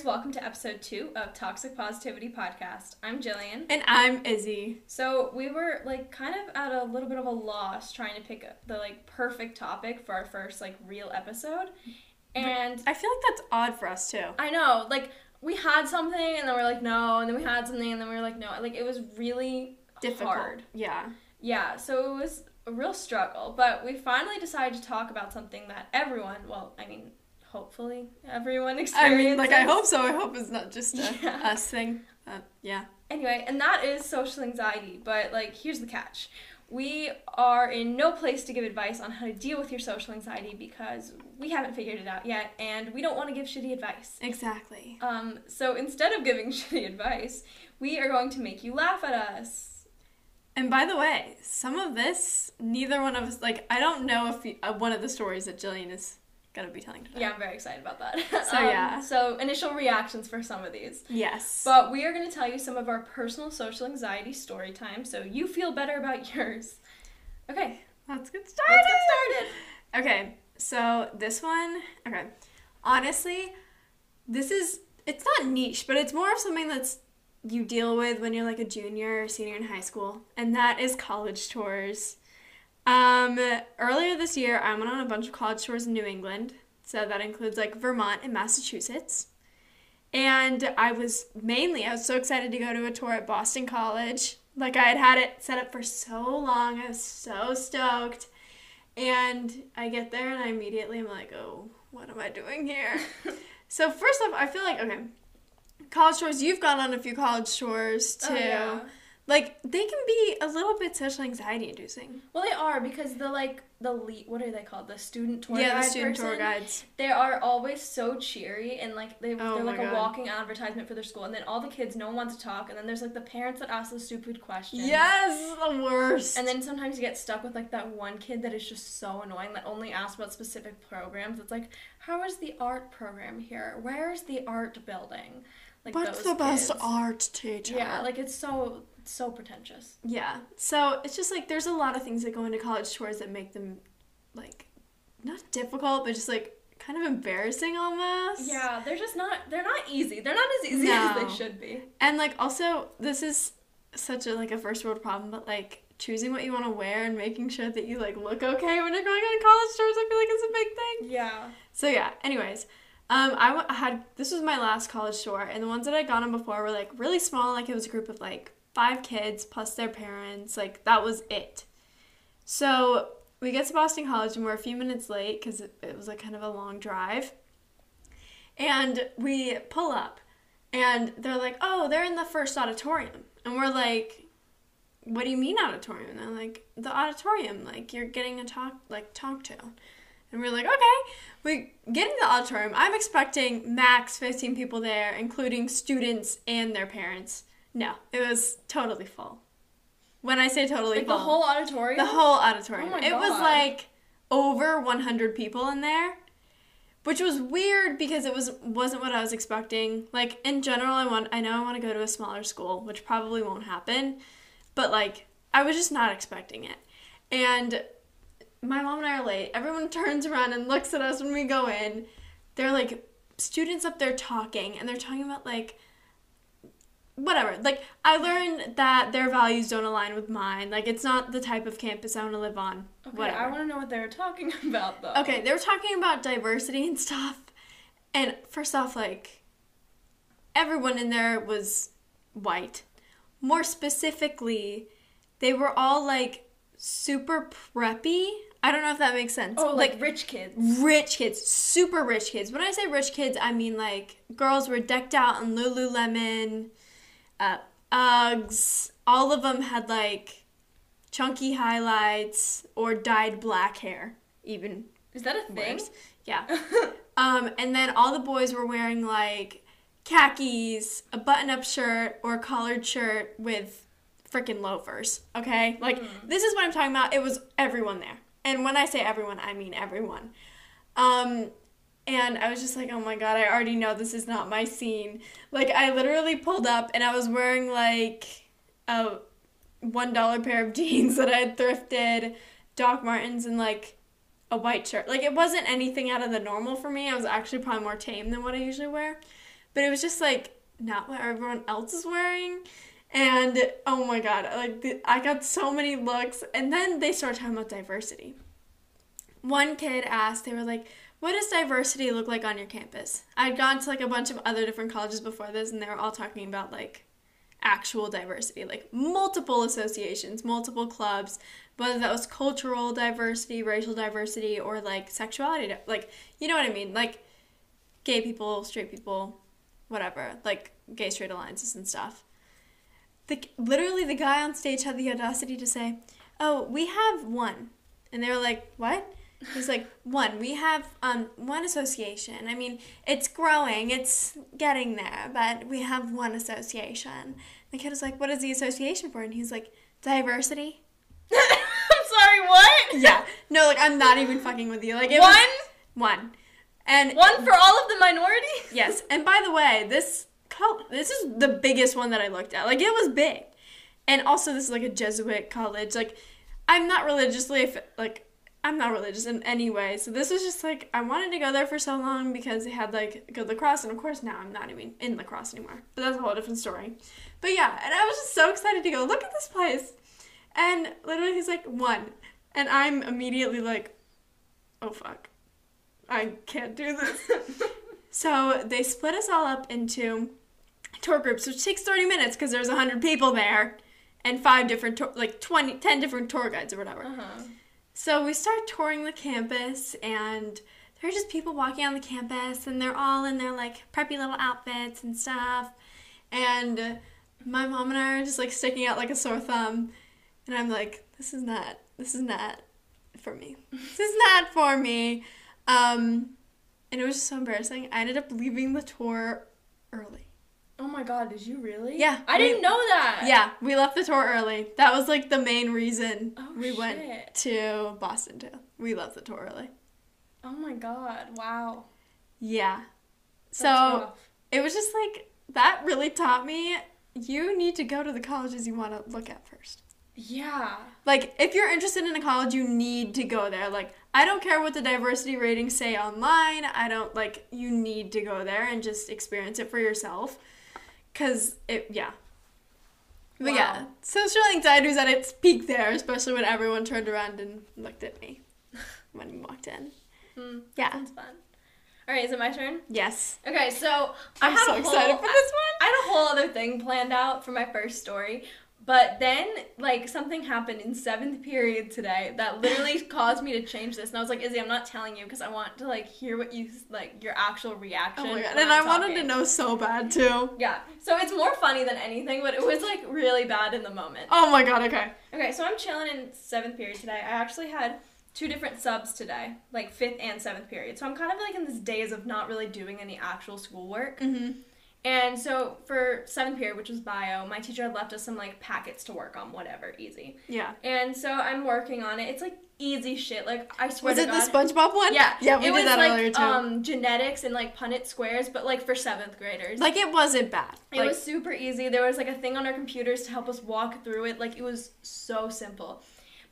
listeners, welcome to episode two of Toxic Positivity Podcast. I'm Jillian. And I'm Izzy. So we were like kind of at a little bit of a loss trying to pick the like perfect topic for our first like real episode. And I feel like that's odd for us too. I know, like we had something and then we're like no, and then we had something and then we were like no. Like it was really Difficult. hard. Yeah. Yeah, so it was a real struggle, but we finally decided to talk about something that everyone, well, I mean, hopefully everyone experiences. I mean, like, I hope so. I hope it's not just a Yeah. us thing. Uh, yeah. Anyway, and that is social anxiety, but like here's the catch. We are in no place to give advice on how to deal with your social anxiety because we haven't figured it out yet and we don't want to give shitty advice. Exactly. Um, so instead of giving shitty advice, we are going to make you laugh at us. And by the way, some of this, neither one of us, like, I don't know if uh, one of the stories that Jillian is to be telling today. Yeah, I'm very excited about that. So, Um, yeah. So initial reactions for some of these. Yes. But we are to tell you some of our personal social anxiety story time so you feel better about yours. Okay, Let's get started. let's get started. Okay, so this one, okay. Honestly, this is it's not niche, but it's more of something that's you deal with when you're like a junior or senior in high school, and that is college tours. Um, earlier this year, I went on a bunch of college tours in New England, so that includes like Vermont and Massachusetts. And I was mainly, I was so excited to go to a tour at Boston College. Like I had had it set up for so long. I was so stoked. And I get there and I immediately am like, oh, what am I doing here? so first off, I feel like okay, college tours. You've gone on a few college tours too. Oh, yeah. Like they can be a little bit social anxiety inducing. Well, they are because the like the lead, what are they called? The student tour yeah, the student tour guides. They are always so cheery and like they Oh they're like a walking advertisement for their school. And then all the kids, no one wants to talk. And then there's like the parents that ask the stupid questions. Yes, the worst. And then sometimes you get stuck with like that one kid that is just so annoying that only asks about specific programs. It's like, how is the art program here? Where's the art building? Like what's the best kids. art teacher? Yeah, like it's so so pretentious. Yeah. So it's just like there's a lot of things that go into college tours that make them like not difficult, but just like kind of embarrassing almost. Yeah, they're just not they're not easy. They're not as easy No. as they should be. And like also this is such a like a first world problem, but like choosing what you want to wear and making sure that you like look okay when you're going on college tours, I feel like is a big thing. Yeah. So yeah, anyways, um, I w- I had this was my last college tour, and the ones that I'd gone on before were like really small, like it was a group of like five kids plus their parents, like that was it. So we get to Boston College, and we're a few minutes late because it, it was like kind of a long drive, and we pull up, and they're like, "Oh, they're in the first auditorium," and we're like. What do you mean auditorium? And they're like, the auditorium, like you're getting a talk like talk to. And we're like, okay. We get in the auditorium. I'm expecting max 15 people there, including students and their parents. No, it was totally full. When I say totally Like full, the whole auditorium? the whole auditorium. Oh it was like over 100 people in there, which was weird because it was wasn't what I was expecting. Like in general, I want I know I want to go to a smaller school, which probably won't happen, but like I was just not expecting it. And my mom and I are late. Everyone turns around and looks at us when we go in. They're like students up there talking, and they're talking about like whatever. Like I learned that their values don't align with mine. Like it's not the type of campus I want to live on. Okay, whatever. I want to know what they were talking about though. Okay, they were talking about diversity and stuff. And first off, like, everyone in there was white. More specifically, they were all like super preppy. I don't know if that makes sense. Oh, like, rich kids. rich kids, super rich kids. When I say rich kids, I mean like girls were decked out in Lululemon, uh, Uggs. All of them had like chunky highlights or dyed black hair, even Is that a thing? worse. Yeah. um, and then all the boys were wearing like khakis, a button-up shirt, or a collared shirt with freaking loafers. Okay, like this is what I'm talking about. It was everyone there, and when I say everyone, I mean everyone. Um, and I was just like, oh my god, I already know this is not my scene. Like I literally pulled up, and I was wearing like a one dollar pair of jeans that I had thrifted, Doc Martens, and like a white shirt. Like it wasn't anything out of the normal for me. I was actually probably more tame than what I usually wear. but it was just like not what everyone else is wearing. And oh my god, like the, I got so many looks, and then they started talking about diversity. One kid asked, they were like, "What does diversity look like on your campus?" I'd gone to like a bunch of other different colleges before this, and they were all talking about like actual diversity, like multiple associations, multiple clubs, whether that was cultural diversity, racial diversity, or like sexuality, like you know what I mean, like gay people, straight people, whatever, like gay straight alliances and stuff. The literally the guy on stage had the audacity to say, "Oh, we have one," and they were like, "What?" He's like, "One. We have um one association. I mean, it's growing, it's getting there, but we have one association." The kid was like, "What is the association for?" And he's like, "Diversity." I'm sorry, what? Yeah. No, like I'm not even fucking with you. Like it One? one. And One for all of the minorities? Yes, and by the way, this col- this is the biggest one that I looked at. Like it was big, and also this is like a Jesuit college. Like I'm not religiously like I'm not religious in any way. So this was just like I wanted to go there for so long because it had like good lacrosse, and of course now I'm not even in lacrosse anymore. But that's a whole different story. But yeah, and I was just so excited to go look at this place, and literally he's like one, and I'm immediately like, oh fuck, I can't do this. So they split us all up into tour groups, which takes 30 minutes because there's 100 people there and five different, tour- like 20, 10 different tour guides or whatever. Uh-huh. So we start touring the campus and there are just people walking on the campus and they're all in their like preppy little outfits and stuff. And my mom and I are just like sticking out like a sore thumb. And I'm like, this is not, this is not for me. This is not for me. Um, and it was just so embarrassing. I ended up leaving the tour early. Oh my god, did you really? Yeah, I we- didn't know that. Yeah, we left the tour early. That was like the main reason Oh, we went to Boston too. We left the tour early. Oh my god, wow. Yeah. That's So rough. it was just like that really taught me you need to go to the colleges you want to look at first. Yeah. Like if you're interested in a college, you need to go there. Like I don't care what the diversity ratings say online. I don't like you need to go there and just experience it for yourself. Cause it yeah. But yeah, Wow. social anxiety was at its peak there, especially when everyone turned around and looked at me when we walked in. Hmm. Yeah. Sounds fun. Alright, is it my turn? Yes. Okay, so I I'm had so whole, excited for this one. I had a whole other thing planned out for my first story, but then like something happened in seventh period today that literally caused me to change this, and I was like, Izzy, I'm not telling you because I want to like hear what you like your actual reaction. Oh my god. And I'm I wanted to know so bad too. Yeah, so it's more funny than anything, but it was like really bad in the moment. Oh my god, okay. Okay, so I'm chilling in seventh period today. I actually had two different subs today, like fifth and seventh period. So I'm kind of like in this days of not really doing any actual schoolwork. Mm-hmm. And so for seventh period, which was bio, my teacher had left us some like packets to work on, whatever, easy. Yeah. And so I'm working on it. It's like easy shit. Like I swear Was it the SpongeBob one? Yeah, Yeah, we it did was that like earlier too. um genetics and like Punnett squares, but like for seventh graders. like it wasn't bad. It Like, was super easy. There was like a thing on our computers to help us walk through it. Like it was so simple.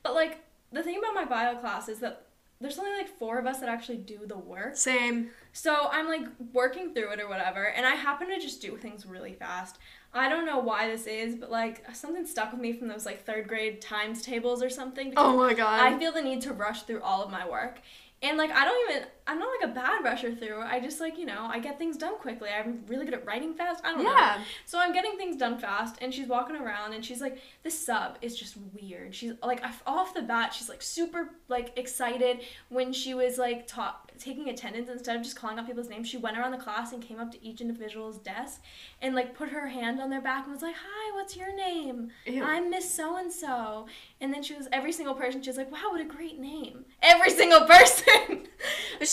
But like the thing about my bio class is that there's only like four of us that actually do the work. same. So I'm like working through it or whatever, and I happen to just do things really fast. I don't know why this is, but like something stuck with me from those like third grade times tables or something. Oh my god. I feel the need to rush through all of my work. And like I don't even I'm not like a bad rusher through. I just like, you know, I get things done quickly. I'm really good at writing fast. I don't know. yeah. So I'm getting things done fast, and she's walking around, and she's like, "This sub is just weird." She's like, off- off the bat, she's like super like excited when she was like ta- taking attendance instead of just calling out people's names. She went around the class and came up to each individual's desk and like put her hand on their back and was like, "Hi, what's your name?" Ew. I'm Miss So and So. And then she was every single person. She was like, "Wow, what a great name!" Every single person.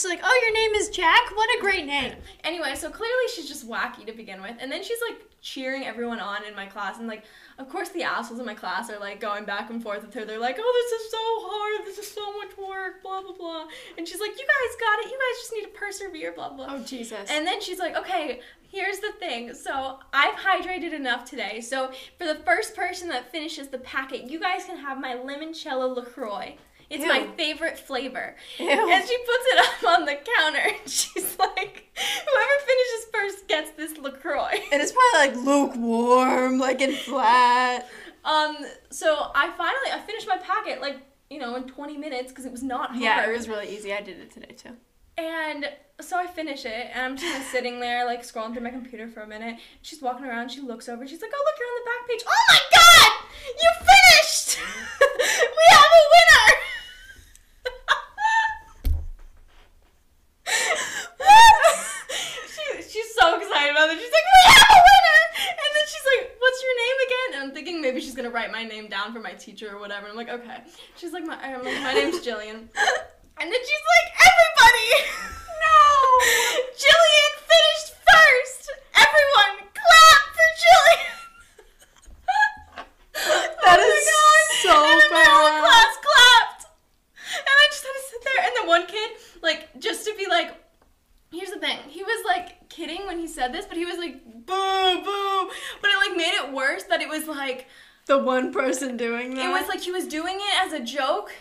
She's like, oh, your name is Jack? What a great name. Anyway, so clearly she's just wacky to begin with, and then she's like cheering everyone on in my class, and like, of course the assholes in my class are like going back and forth with her. They're like, "Oh, this is so hard. This is so much work." Blah blah blah. And she's like, "You guys got it. You guys just need to persevere." Blah blah. Oh, Jesus. And then she's like, okay, here's the thing. So I've hydrated enough today. So for the first person that finishes the packet, you guys can have my limoncello LaCroix. It's my favorite flavor. Ew. And she puts it up on the counter and she's like, whoever finishes first gets this LaCroix. And it's probably like lukewarm, like and flat. Um, so I finally I finished my packet like you know in 20 minutes because it was not hard. Yeah, it was really easy. I did it today too. And so I finish it, and I'm just sitting there, like scrolling through my computer for a minute. She's walking around. She looks over. She's like, "Oh, look, you're on the back page. Oh my god, you finished! we have a winner!" she, she's so excited about it. She's like, "We have a winner!" And then she's like, "What's your name again?" And I'm thinking maybe she's gonna write my name down for my teacher or whatever. I'm like, "Okay." She's like, "My, I'm like, my name's Jillian." And then she's like, everybody! No! Jillian finished first! Everyone, clap for Jillian! That oh is my god! so and then my whole bad. class clapped! And I just had to sit there, and the one kid, like, just to be like, here's the thing. He was like kidding when he said this, but he was like, boo, boo. But it like made it worse that it was like, The one person doing that. it was like he was doing it as a joke,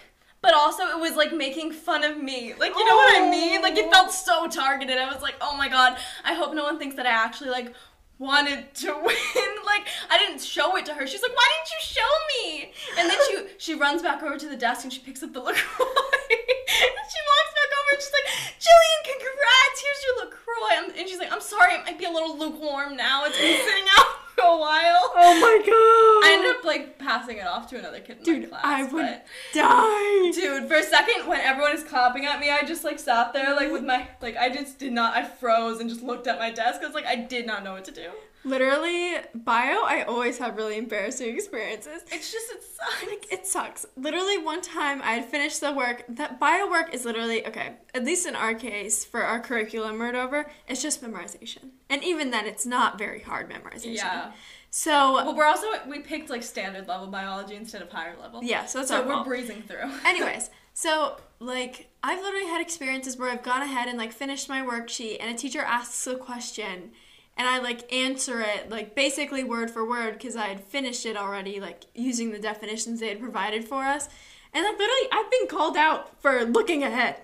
but also it was like making fun of me. Like, you know what I mean? Like, it felt so targeted. I was like, oh my god, I hope no one thinks that I actually like wanted to win. like, I didn't show it to her. She's like, why didn't you show me? And then she she runs back over to the desk and she picks up the LaCroix. and she walks back over and she's like, Jillian, congrats, here's your LaCroix. And she's like, I'm sorry, it might be a little lukewarm now. It's been sitting out for a while. Oh my god. I ended up like passing it off to another kid in my Dude, class. I would die. Dude, for a second when everyone is clapping at me, I just like sat there like with mm-hmm. my like I just did not I froze and just looked at my desk. I was like I did not know what to do. Literally, bio, I always have really embarrassing experiences. It's just it sucks. Like, it sucks. Literally, one time I had finished the work. That bio work is literally, okay, at least in our case, for our curriculum or whatever, it's just memorization. And even then, it's not very hard memorization. Yeah. So, Well, we're also we picked like standard level biology instead of higher level. yeah, so that's So our we're fault. breezing through. Anyways, so like I've literally had experiences where I've gone ahead and like finished my worksheet and a teacher asks a question and I like answer it like basically word for word because I had finished it already like using the definitions they had provided for us. And like literally I've been called out for looking ahead.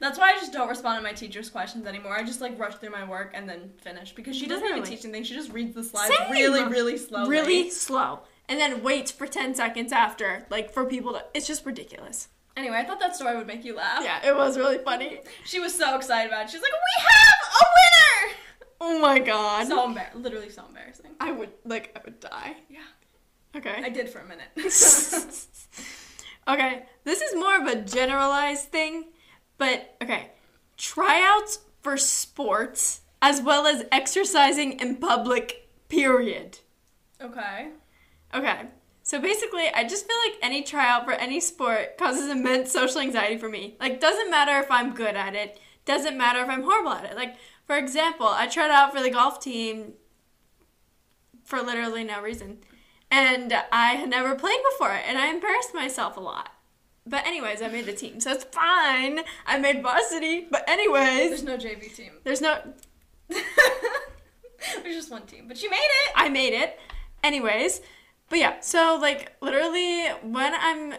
That's why I just don't respond to my teacher's questions anymore. I just like rush through my work and then finish because she doesn't even teach anything. She just reads the slides Same. really, really slow, Really slow. And then waits for 10 seconds after like for people to it's just ridiculous. Anyway, I thought that story would make you laugh. Yeah, it was really funny. She was so excited about it. She's like, "We have a winner!" Oh my god. So embarrassing. Literally so embarrassing. I would like I would die. Yeah. Okay. I did for a minute. okay, this is more of a generalized thing, but okay. Tryouts for sports as well as exercising in public, period. okay. Okay, so basically, I just feel like any tryout for any sport causes immense social anxiety for me. Like, doesn't matter if I'm good at it, doesn't matter if I'm horrible at it. Like, for example, I tried out for the golf team for literally no reason. And I had never played before, and I embarrassed myself a lot. But, anyways, I made the team, so it's fine. I made varsity, but, anyways, There's no JV team. there's no. There's just one team, but you made it. I made it. Anyways, but yeah, so like literally when I'm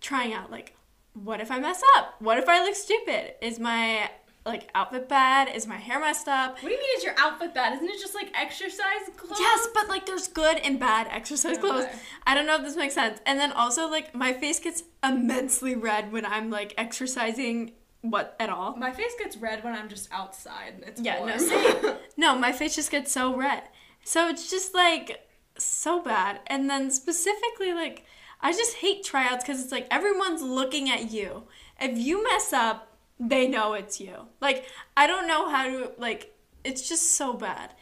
trying out, like, what if I mess up? What if I look stupid? Is my like outfit bad? Is my hair messed up? What do you mean is your outfit bad? Isn't it just like exercise clothes? Yes, but like there's good and bad exercise clothes. I don't know if this makes sense. And then also like my face gets immensely red when I'm like exercising what at all. my face gets red when I'm just outside. and It's Yeah, no, warm. same. No, my face just gets so red. So it's just like so bad. And then specifically, like, I just hate tryouts because it's like everyone's looking at you. If you mess up, they know it's you. Like, I don't know how to, like, it's just so bad.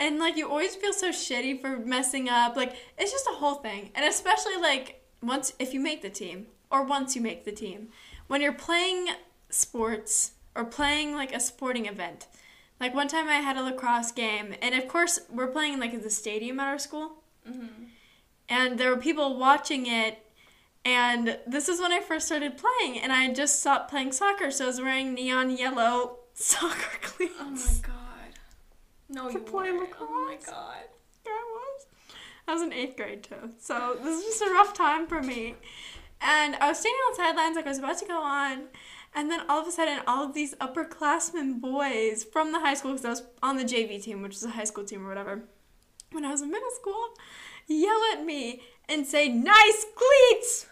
And like, you always feel so shitty for messing up. Like, it's just a whole thing. And especially, like, once, if you make the team, or once you make the team, when you're playing sports or playing like a sporting event. Like one time I had a lacrosse game, and of course we're playing like at the stadium at our school, Mm-hmm. and there were people watching it. And this is when I first started playing, and I had just stopped playing soccer, so I was wearing neon yellow soccer cleats. Oh my god. No, To you play weren't. Oh my god. Yeah, I was. I was in eighth grade too, so this is just a rough time for me. And I was standing on the sidelines, like I was about to go on. And then all of a sudden, all of these upperclassmen boys from the high school, because I was on the JV team, which is a high school team or whatever, when I was in middle school, yell at me and say, nice cleats!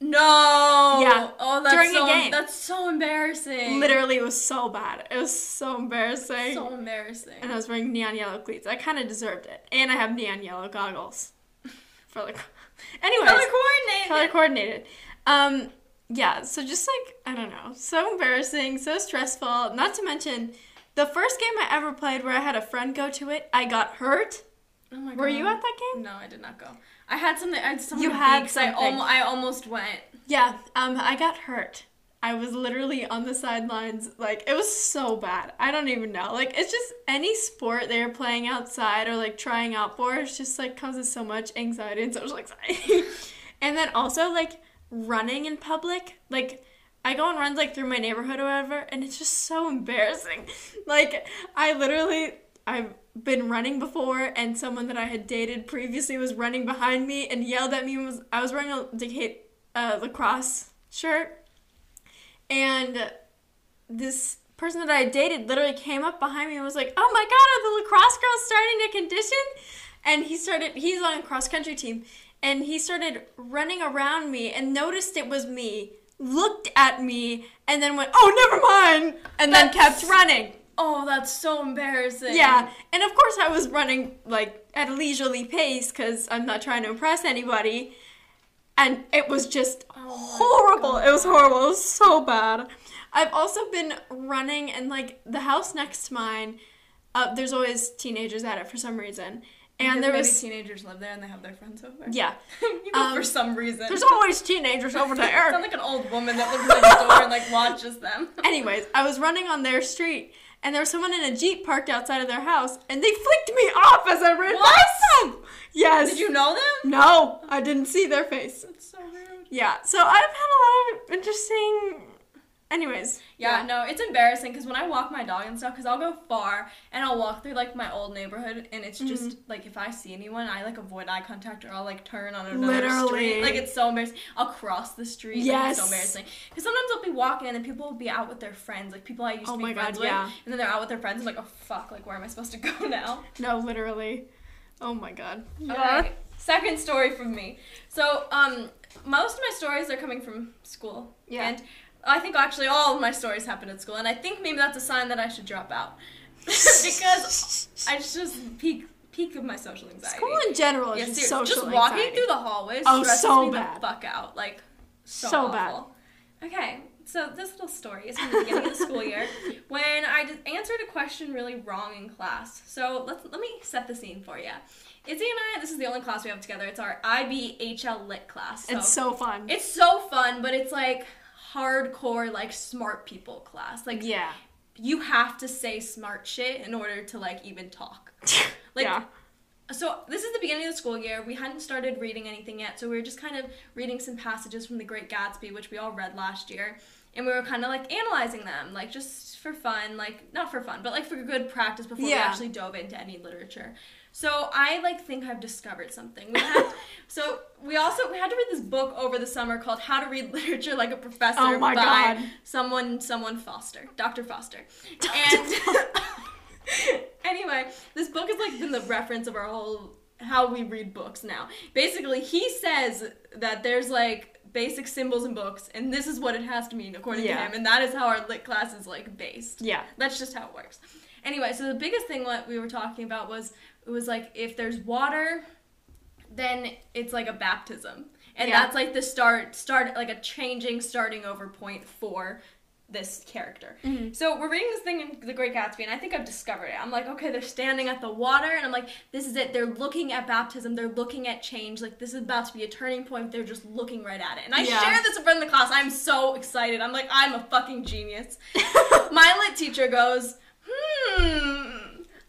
No. Yeah, Oh, that's during a so, game. That's so embarrassing. Literally, it was so bad. It was so embarrassing. So embarrassing. and I was wearing neon yellow cleats. I kind of deserved it. And I have neon yellow goggles. For like, anyways, Color coordinated. color coordinated. Um, yeah. So just like I don't know, so embarrassing, so stressful. Not to mention, the first game I ever played where I had a friend go to it, I got hurt. Oh my god. Were you at that game? No, I did not go. I had something. I had something. You had because I, something. almo- I almost went. Yeah. Um, I got hurt. I was literally on the sidelines. Like it was so bad. I don't even know. Like it's just any sport they're playing outside or like trying out for. It's just like causes so much anxiety and social anxiety. and then also like running in public. Like I go and run like through my neighborhood or whatever, and it's just so embarrassing. Like I literally I've been running before, and someone that I had dated previously was running behind me and yelled at me. and Was I was wearing a uh, lacrosse shirt, and this person that I dated literally came up behind me and was like, "Oh my God, are the lacrosse girls starting to condition?" And he started. He's on a cross country team, and he started running around me and noticed it was me. Looked at me and then went, "Oh, never mind," and then kept running. Oh, that's so embarrassing. Yeah, and of course I was running like at a leisurely pace because I'm not trying to impress anybody, and it was just Oh horrible. It was horrible. It was so bad. I've also been running and like the house next to mine. Uh, there's always teenagers at it for some reason, and Because there was teenagers live there and they have their friends over. yeah. you go Um, for some reason. There's always teenagers over there. Sound like an old woman that lives next door and like watches them. Anyways, I was running on their street, and there was someone in a jeep parked outside of their house, and they flicked me off as I ran What? past them. Yes. Did you know them? No, I didn't see their face. That's so rude. Yeah, so I've had a lot of interesting. Anyways. Yeah, no, it's embarrassing because when I walk my dog and stuff, because I'll go far and I'll walk through like my old neighborhood, and it's just Mm-hmm. like if I see anyone, I like avoid eye contact or I'll like turn on another Literally. street. Like it's so embarrassing. I'll cross the street. Like, it's so Yes. embarrassing. Because sometimes I'll be walking and people will be out with their friends, like people I used Oh to be my God, friends with, yeah. and then they're out with their friends. I'm like, oh fuck, like where am I supposed to go now? No, literally. Oh my god. Okay. Second story from me. So, um, most of my stories are coming from school. Yeah. And I think actually all of my stories happen at school, and I think maybe that's a sign that I should drop out because I just peak peak of my social anxiety. School in general is Yeah, just social just walking anxiety. through the hallways Oh, stresses so me bad. the fuck out. Like so, So bad. Okay, so this little story is from the beginning of the school year when I answered a question really wrong in class. So let's let me set the scene for you. Izzy and I, this is the only class we have together. It's our IBHL Lit class. So It's so fun. it's so fun, but it's like hardcore, like smart people class. Like yeah. you have to say smart shit in order to like even talk. Like yeah. so this is the beginning of the school year. We hadn't started reading anything yet, so we were just kind of reading some passages from The Great Gatsby, which we all read last year, and we were kind of like analyzing them, like just for fun, like not for fun, but like for good practice before we actually dove into any literature. So I like think I've discovered something. We had so we also we had to read this book over the summer called How to Read Literature Like a Professor Oh by God. someone someone Foster, Dr. Foster. And anyway, this book has like been the reference of our whole how we read books now. Basically, he says that there's like basic symbols in books, and this is what it has to mean according to him, and that is how our lit class is like based. Yeah. That's just how it works. Anyway, so the biggest thing what we were talking about was it was like if there's water, then it's like a baptism. And Yeah. that's like the start start like a changing starting over point for this character. Mhm. So we're reading this thing in The Great Gatsby, and I think I've discovered it. I'm like, okay, they're standing at the water, and I'm like, this is it. They're looking at baptism. They're looking at change. Like this is about to be a turning point. They're just looking right at it. And I Yeah. share this in front of the class. I'm so excited. I'm like, I'm a fucking genius. My lit teacher goes, hmm,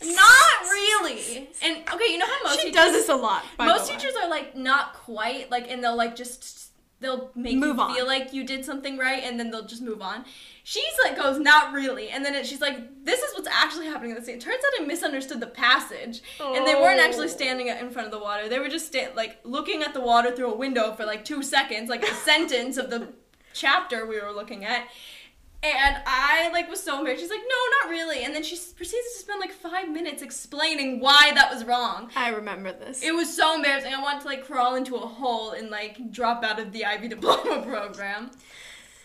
not really. And okay, you know how most she teachers does this a lot. By most the way. teachers are like not quite like and they'll like just they'll make Move you on. feel like you did something right and then they'll just move on. She's like goes not really and then it, she's like this is what's actually happening in the scene. It turns out I misunderstood the passage and they weren't actually Oh. standing in front of the water. They were just sta- like looking at the water through a window for like 2 seconds like a sentence of the chapter we were looking at. And I like was so embarrassed. She's like, "No, not really." And then she proceeds to spend like 5 minutes explaining why that was wrong. I remember this. It was so embarrassing. I wanted to like crawl into a hole and like drop out of the IB diploma program.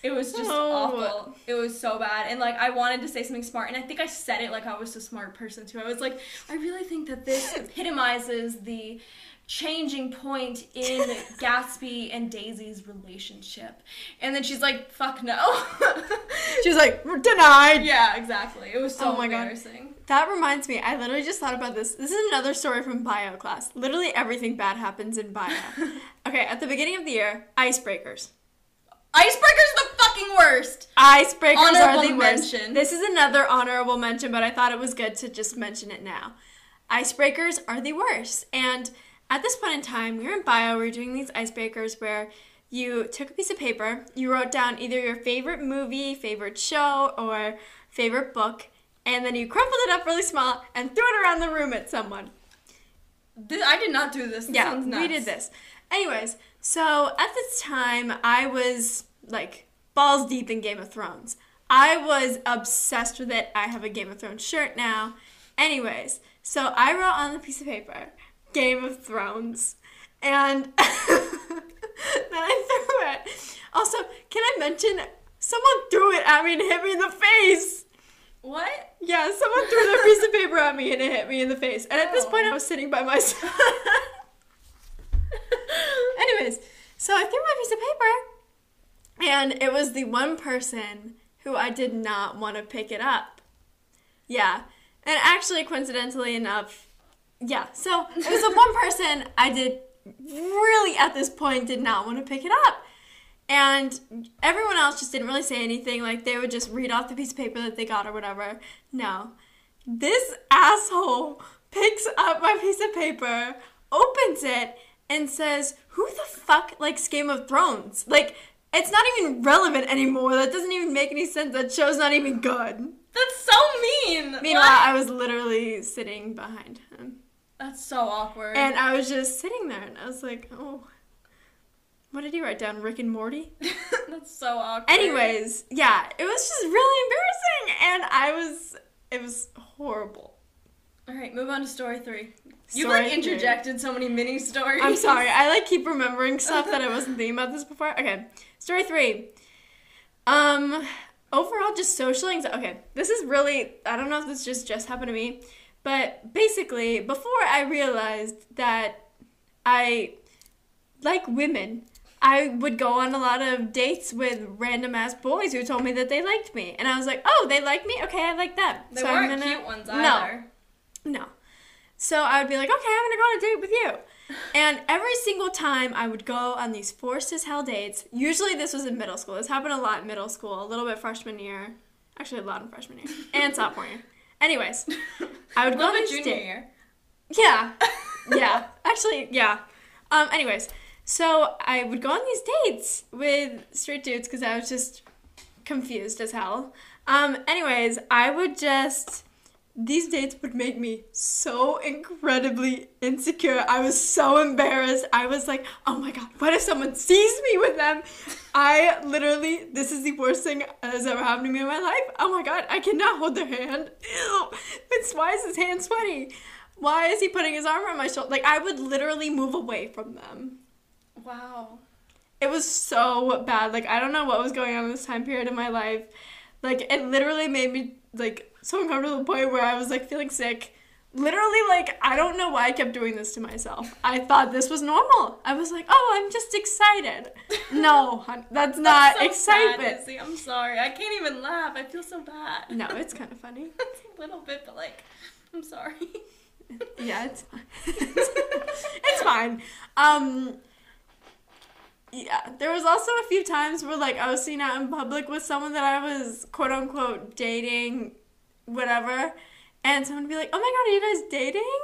It was just Oh. awful. It was so bad. And like I wanted to say something smart and I think I said it like I was a smart person too. I was like, I really think that this epitomizes the changing point in Gatsby and Daisy's relationship. And then she's like, fuck no. She's like, denied. yeah, exactly. It was so Oh my God. embarrassing. That reminds me, I literally just thought about this. This is another story from bio class. Literally everything bad happens in bio. okay, at the beginning of the year, icebreakers. Icebreaker's are the fucking worst. Icebreakers are Honorable the worst. This is another honorable mention, but I thought it was good to just mention it now. Icebreakers are the worst. And at this point in time, we were in bio, we were doing these icebreakers where you took a piece of paper, you wrote down either your favorite movie, favorite show, or favorite book, and then you crumpled it up really small and threw it around the room at someone. This, I did not do this. this Yeah, we did this. Anyways, so at this time, I was like balls deep in Game of Thrones. I was obsessed with it. I have a Game of Thrones shirt now. Anyways, so I wrote on the piece of paper Game of Thrones. And then I threw it. Also, can I mention someone threw it at me and hit me in the face? What? Yeah, someone threw their piece of paper at me and it hit me in the face. And at this Oh. point, I was sitting by myself. Anyways, so I threw my piece of paper, and it was the one person who I did not want to pick it up. Yeah, and actually, coincidentally enough, yeah, so it was the one person I did really at this point did not want to pick it up. And everyone else just didn't really say anything. Like they would just read off the piece of paper that they got or whatever. No. This asshole picks up my piece of paper, opens it, and says, Who the fuck likes Game of Thrones? Like, it's not even relevant anymore. That doesn't even make any sense. That show's not even good. That's so mean. Meanwhile, What? I was literally sitting behind him. That's so awkward. And I was just sitting there, and I was like, Oh. What did he write down? Rick and Morty? That's so awkward. Anyways, yeah, it was just really embarrassing, and I was, it was horrible. All right, move on to story three. You've Story like three. interjected so many mini stories. I'm sorry, I like keep remembering stuff that I wasn't thinking about this before. Okay, story three. Um, overall, just social anxiety. Okay, this is really, I don't know if this just just happened to me, but basically, before I realized that I like women, I would go on a lot of dates with random ass boys who told me that they liked me, and I was like, "Oh, they like me. Okay, I like them." They so weren't I'm gonna cute ones either. no, no. So I would be like, "Okay, I'm gonna go on a date with you," and every single time I would go on these forced as hell dates. Usually, this was in middle school. This happened a lot in middle school, a little bit freshman year, actually a lot in freshman year and sophomore year. Anyways, I would go on these junior dates. year. Yeah. Yeah. Actually, yeah. Um, anyways, so I would go on these dates with straight dudes because I was just confused as hell. Um, anyways, I would just these dates would make me so incredibly insecure. I was so embarrassed. I was like, oh my god, what if someone sees me with them? I literally, this is the worst thing that has ever happened to me in my life. Oh my god, I cannot hold their hand. Ew. It's, why is his hand sweaty? Why is he putting his arm around my shoulder? Like, I would literally move away from them. Wow. It was so bad. Like, I don't know what was going on in this time period in my life. Like, it literally made me, like, so uncomfortable to the point where I was, like, feeling sick. Literally, like, I don't know why I kept doing this to myself. I thought this was normal. I was like, oh, I'm just excited. No, hon, that's not so excitement. Sad, I'm sorry. I can't even laugh. I feel so bad. no, it's kind of funny. a little bit, but like, I'm sorry. Yeah, it's fine. it's fine. Um yeah, there was also a few times where like I was seen out in public with someone that I was quote unquote dating, whatever, and someone would be like, "Oh my god, are you guys dating?"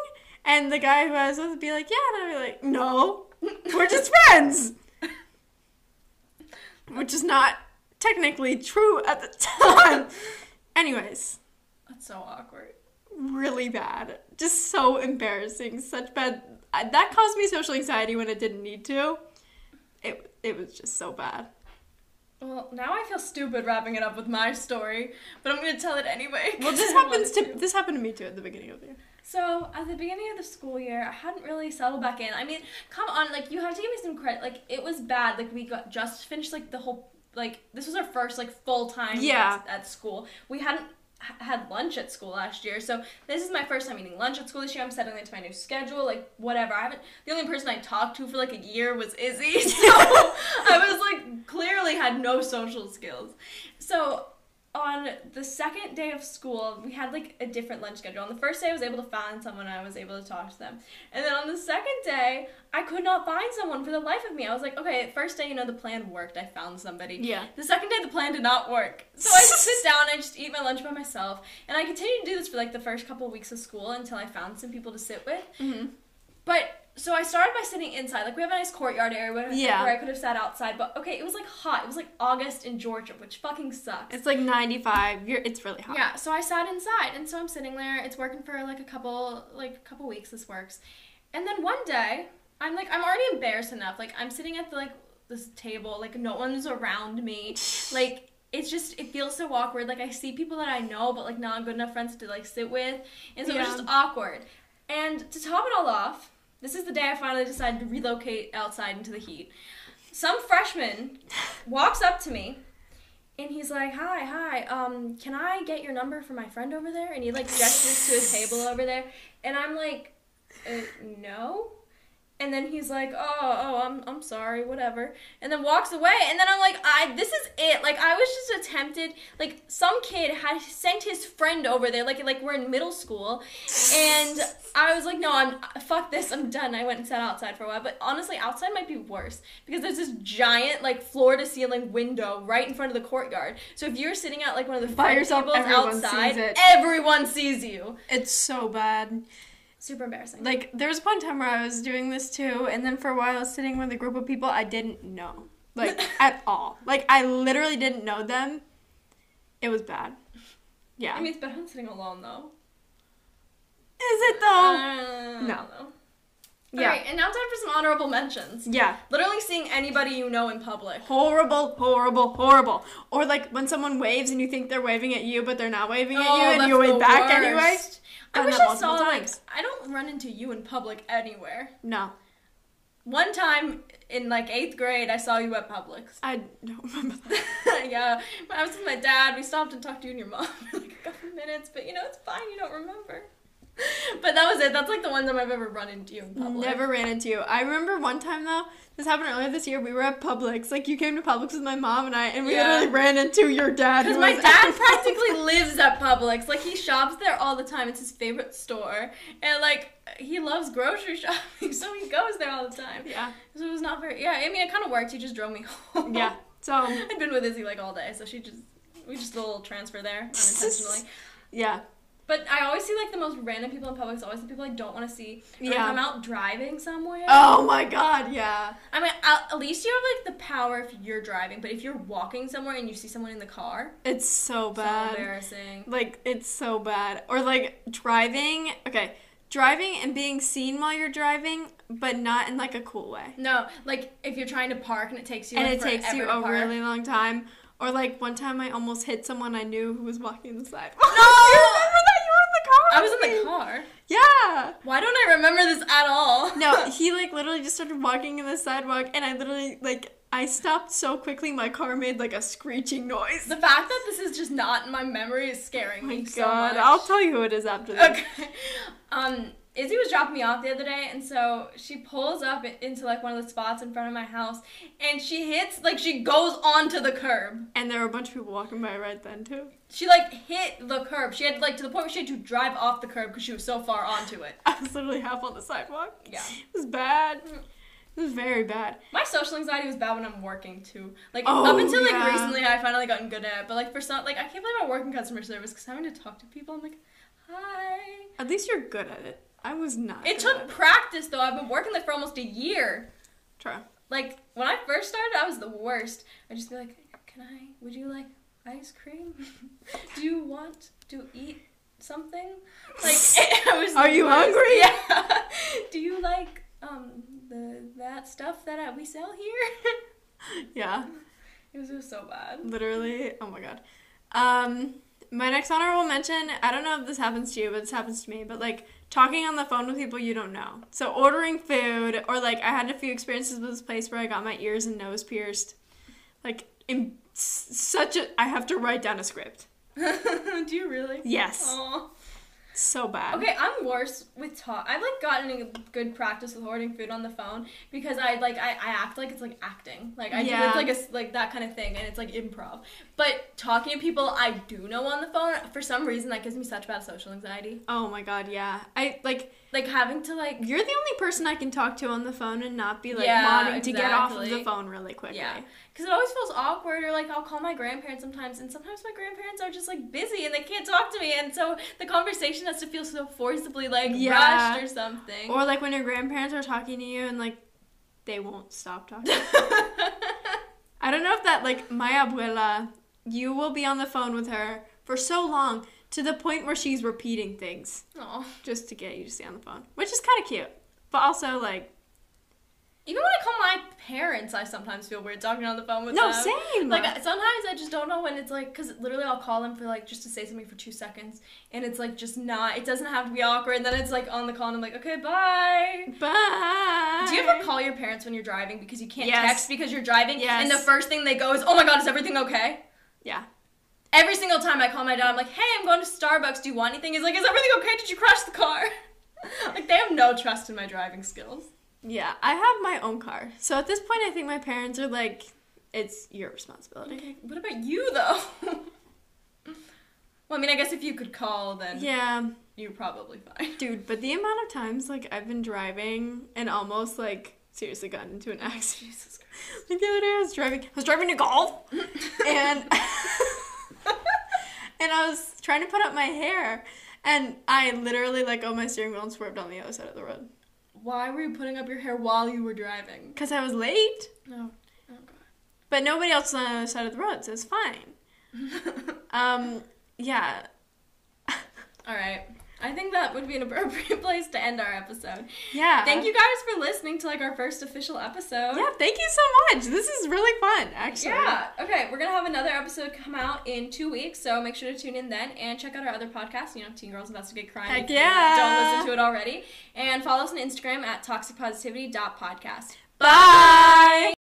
And the guy who I was with would be like, "Yeah," and I'd be like, "No, we're just friends." which is not technically true at the time. Anyways, That's so awkward. really bad. Just so embarrassing. Such bad. That caused me social anxiety when it didn't need to. It it was just so bad. Well, now I feel stupid wrapping it up with my story, but I'm gonna tell it anyway. Well, this happens wanted to this happened to me too at the beginning of the year. So at the beginning of the school year, I hadn't really settled back in. I mean, come on, like you have to give me some credit. Like it was bad. Like we got just finished like the whole like this was our first like full time Yeah. at, at school. We hadn't had lunch at school last year, so this is my first time eating lunch at school this year. I'm settling into my new schedule. Like whatever. I haven't. The only person I talked to for like a year was Izzy, so I was like clearly had no social skills. So on the second day of school, we had like a different lunch schedule. On the first day, I was able to find someone. I was able to talk to them. And then on the second day, I could not find someone for the life of me. I was like, okay, first day, you know, the plan worked. I found somebody. Yeah. The second day, the plan did not work. So I just sit down, and I just eat my lunch by myself. And I continued to do this for like the first couple of weeks of school until I found some people to sit with. Mm-hmm. But so I started by sitting inside. Like we have a nice courtyard area where, Yeah. where I could have sat outside. But okay, it was like hot. It was like August in Georgia, which fucking sucks. It's like 95. You're it's really hot. Yeah, so I sat inside, and so I'm sitting there. It's working for like a couple, like a couple weeks. This works, and then one day, I'm like, I'm already embarrassed enough. Like I'm sitting at the like this table, like no one's around me. Like it's just it feels so awkward. Like I see people that I know, but like not good enough friends to like sit with, and so Yeah. it's just awkward. And to top it all off, this is the day I finally decided to relocate outside into the heat. Some freshman walks up to me and he's like, "Hi, hi. Um, can I get your number for my friend over there?" And he like gestures to a table over there, and I'm like, uh, "No." And then he's like, "Oh, oh, I'm I'm sorry, whatever." And then walks away. And then I'm like, "I this is it. Like I was just attempted. Like some kid had sent his friend over there. Like like we're in middle school, and I was like, no, I'm fuck this. I'm done. I went and sat outside for a while. But honestly, outside might be worse because there's this giant like floor to ceiling window right in front of the courtyard. So if you're sitting at like one of the fire tables everyone outside, sees everyone sees you. It's so bad. Super embarrassing. Like there was one time where I was doing this too, and then for a while I was sitting with a group of people I didn't know, like at all. Like I literally didn't know them. It was bad. Yeah. I mean, it's better than sitting alone though. Is it Uh, though? Don't no. Yeah. Alright, and now time for some honorable mentions. Yeah. Literally seeing anybody you know in public. Horrible, horrible, horrible. Or like when someone waves and you think they're waving at you, but they're not waving at you, Oh, and you wave back worst. anyway. I wish I saw multiple like. I don't run into you in public anywhere. No, One time in like eighth grade, I saw you at Publix. I don't remember. That. yeah, I was with my dad. We stopped and talked to you and your mom for like a couple minutes, but you know it's fine. You don't remember. But that was it. That's like the one time I've ever run into you in public. Never ran into you. I remember one time though. This happened earlier this year. We were at Publix. Like you came to Publix with my mom and I, and we Yeah. literally ran into your dad. Because my dad practically lives at Publix. Like he shops there all the time. It's his favorite store, and like he loves grocery shopping, so he goes there all the time. Yeah. So it was not very. Yeah, I mean it kind of worked. He just drove me home. Yeah. So I'd been with Izzy like all day, so she just we just did a little transfer there unintentionally. yeah. But I always see like the most random people in public. It's always the people I don't want to see. Or Yeah. I'm out driving somewhere. Oh my God. Yeah. I mean, at, least you have like the power if you're driving. But if you're walking somewhere and you see someone in the car, It's so bad. so embarrassing. like it's so bad. Or like driving. Okay. Driving and being seen while you're driving, but not in like a cool way. No, like if you're trying to park and it takes you and like, it takes you a really long time. Or like one time I almost hit someone I knew who was walking the sidewalk. No! I was in the car. Yeah. Why don't I remember this at all? No, he like literally just started walking in the sidewalk, and I literally like I stopped so quickly my car made like a screeching noise. the fact that this is just not in my memory is scaring Oh my me so god, much. I'll tell you who it is after this. Okay. Um, Izzy was dropping me off the other day, and so she pulls up into like one of the spots in front of my house, and she hits like she goes onto the curb. And there were a bunch of people walking by right then too. She like hit the curb. She had like to the point where she had to drive off the curb because she was so far onto it. I was literally half on the sidewalk. Yeah. It was bad. It was very bad. My social anxiety was bad when I'm working too. Like Oh, up until like yeah. recently, I finally gotten good at it. But like for some, like I can't believe I work in customer service because having to talk to people, I'm like, hi. At least you're good at it. I was not. It took practice though. I've been working there for almost a year. Try. Like when I first started, I was the worst. I'd just be like, "Can I? Would you like ice cream? Do you want to eat something?" Like I was. Are you worst. hungry? Yeah. Do you like um the that stuff that uh, we sell here? Yeah. it was just so bad. Literally. Oh my god. Um, my next honorable mention. I don't know if this happens to you, but this happens to me. But like talking on the phone with people you don't know. So ordering food, or like I had a few experiences with this place where I got my ears and nose pierced. Like in such a, I have to write down a script. Do you really? Yes. Aw. So bad. Okay, I'm worse with talk. I've like gotten good practice with ordering food on the phone because I like I, I act like it's like acting. Like I do Yeah. it's like a like that kind of thing and it's like improv. But talking to people I do know on the phone for some reason that gives me such bad social anxiety. Oh my god, yeah. I like Like having to like you're the only person I can talk to on the phone and not be like Yeah, wanting to get off of the phone really quickly. yeah, because it always feels awkward. Or like I'll call my grandparents sometimes, and sometimes my grandparents are just like busy and they can't talk to me, and so the conversation has to feel so forcibly like Yeah. rushed or something. Or like when your grandparents are talking to you and like they won't stop talking. I don't know if that like my abuela, you will be on the phone with her for so long to the point where she's repeating things Aw. just to get you to stay on the phone, which is kind of cute. But also like Even when I call my parents, I sometimes feel weird talking on the phone with no, them. same. Like I- sometimes I just don't know when it's like, cause literally I'll call them for like just to say something for two seconds, and it's like just not. It doesn't have to be awkward. And then it's like on the call, and I'm like, okay, bye. Bye. Do you ever call your parents when you're driving because you can't Yes. text because you're driving? Yes. And the first thing they go is, oh my god, is everything okay? Yeah. Every single time I call my dad, I'm like, hey, I'm going to Starbucks. Do you want anything? He's like, is everything okay? Did you crash the car? like they have no trust in my driving skills. Yeah, I have my own car. So at this point I think my parents are like it's your responsibility. Okay, what about you though? well, I mean, I guess if you could call, then Yeah. you're probably fine. Dude, but the amount of times like I've been driving and almost like seriously gotten into an accident. Jesus Christ. Like the other day I was driving I was driving to golf and and I was trying to put up my hair and I literally let go of my steering wheel and swerved on the other side of the road. Why were you putting up your hair while you were driving? Because I was late. No. Oh, But nobody else was on the other side of the road, so it's fine. Um yeah. All right. I think that would be an appropriate place to end our episode. Yeah. Thank you guys for listening to like our first official episode. Yeah, thank you so much. This is really fun, actually. Yeah. Okay, we're gonna have another episode come out in two weeks, so make sure to tune in then and check out our other podcast. You know, Teen Girls Investigate Crime. Heck yeah. Don't listen to it already, and follow us on Instagram at toxicpositivity.podcast. Bye.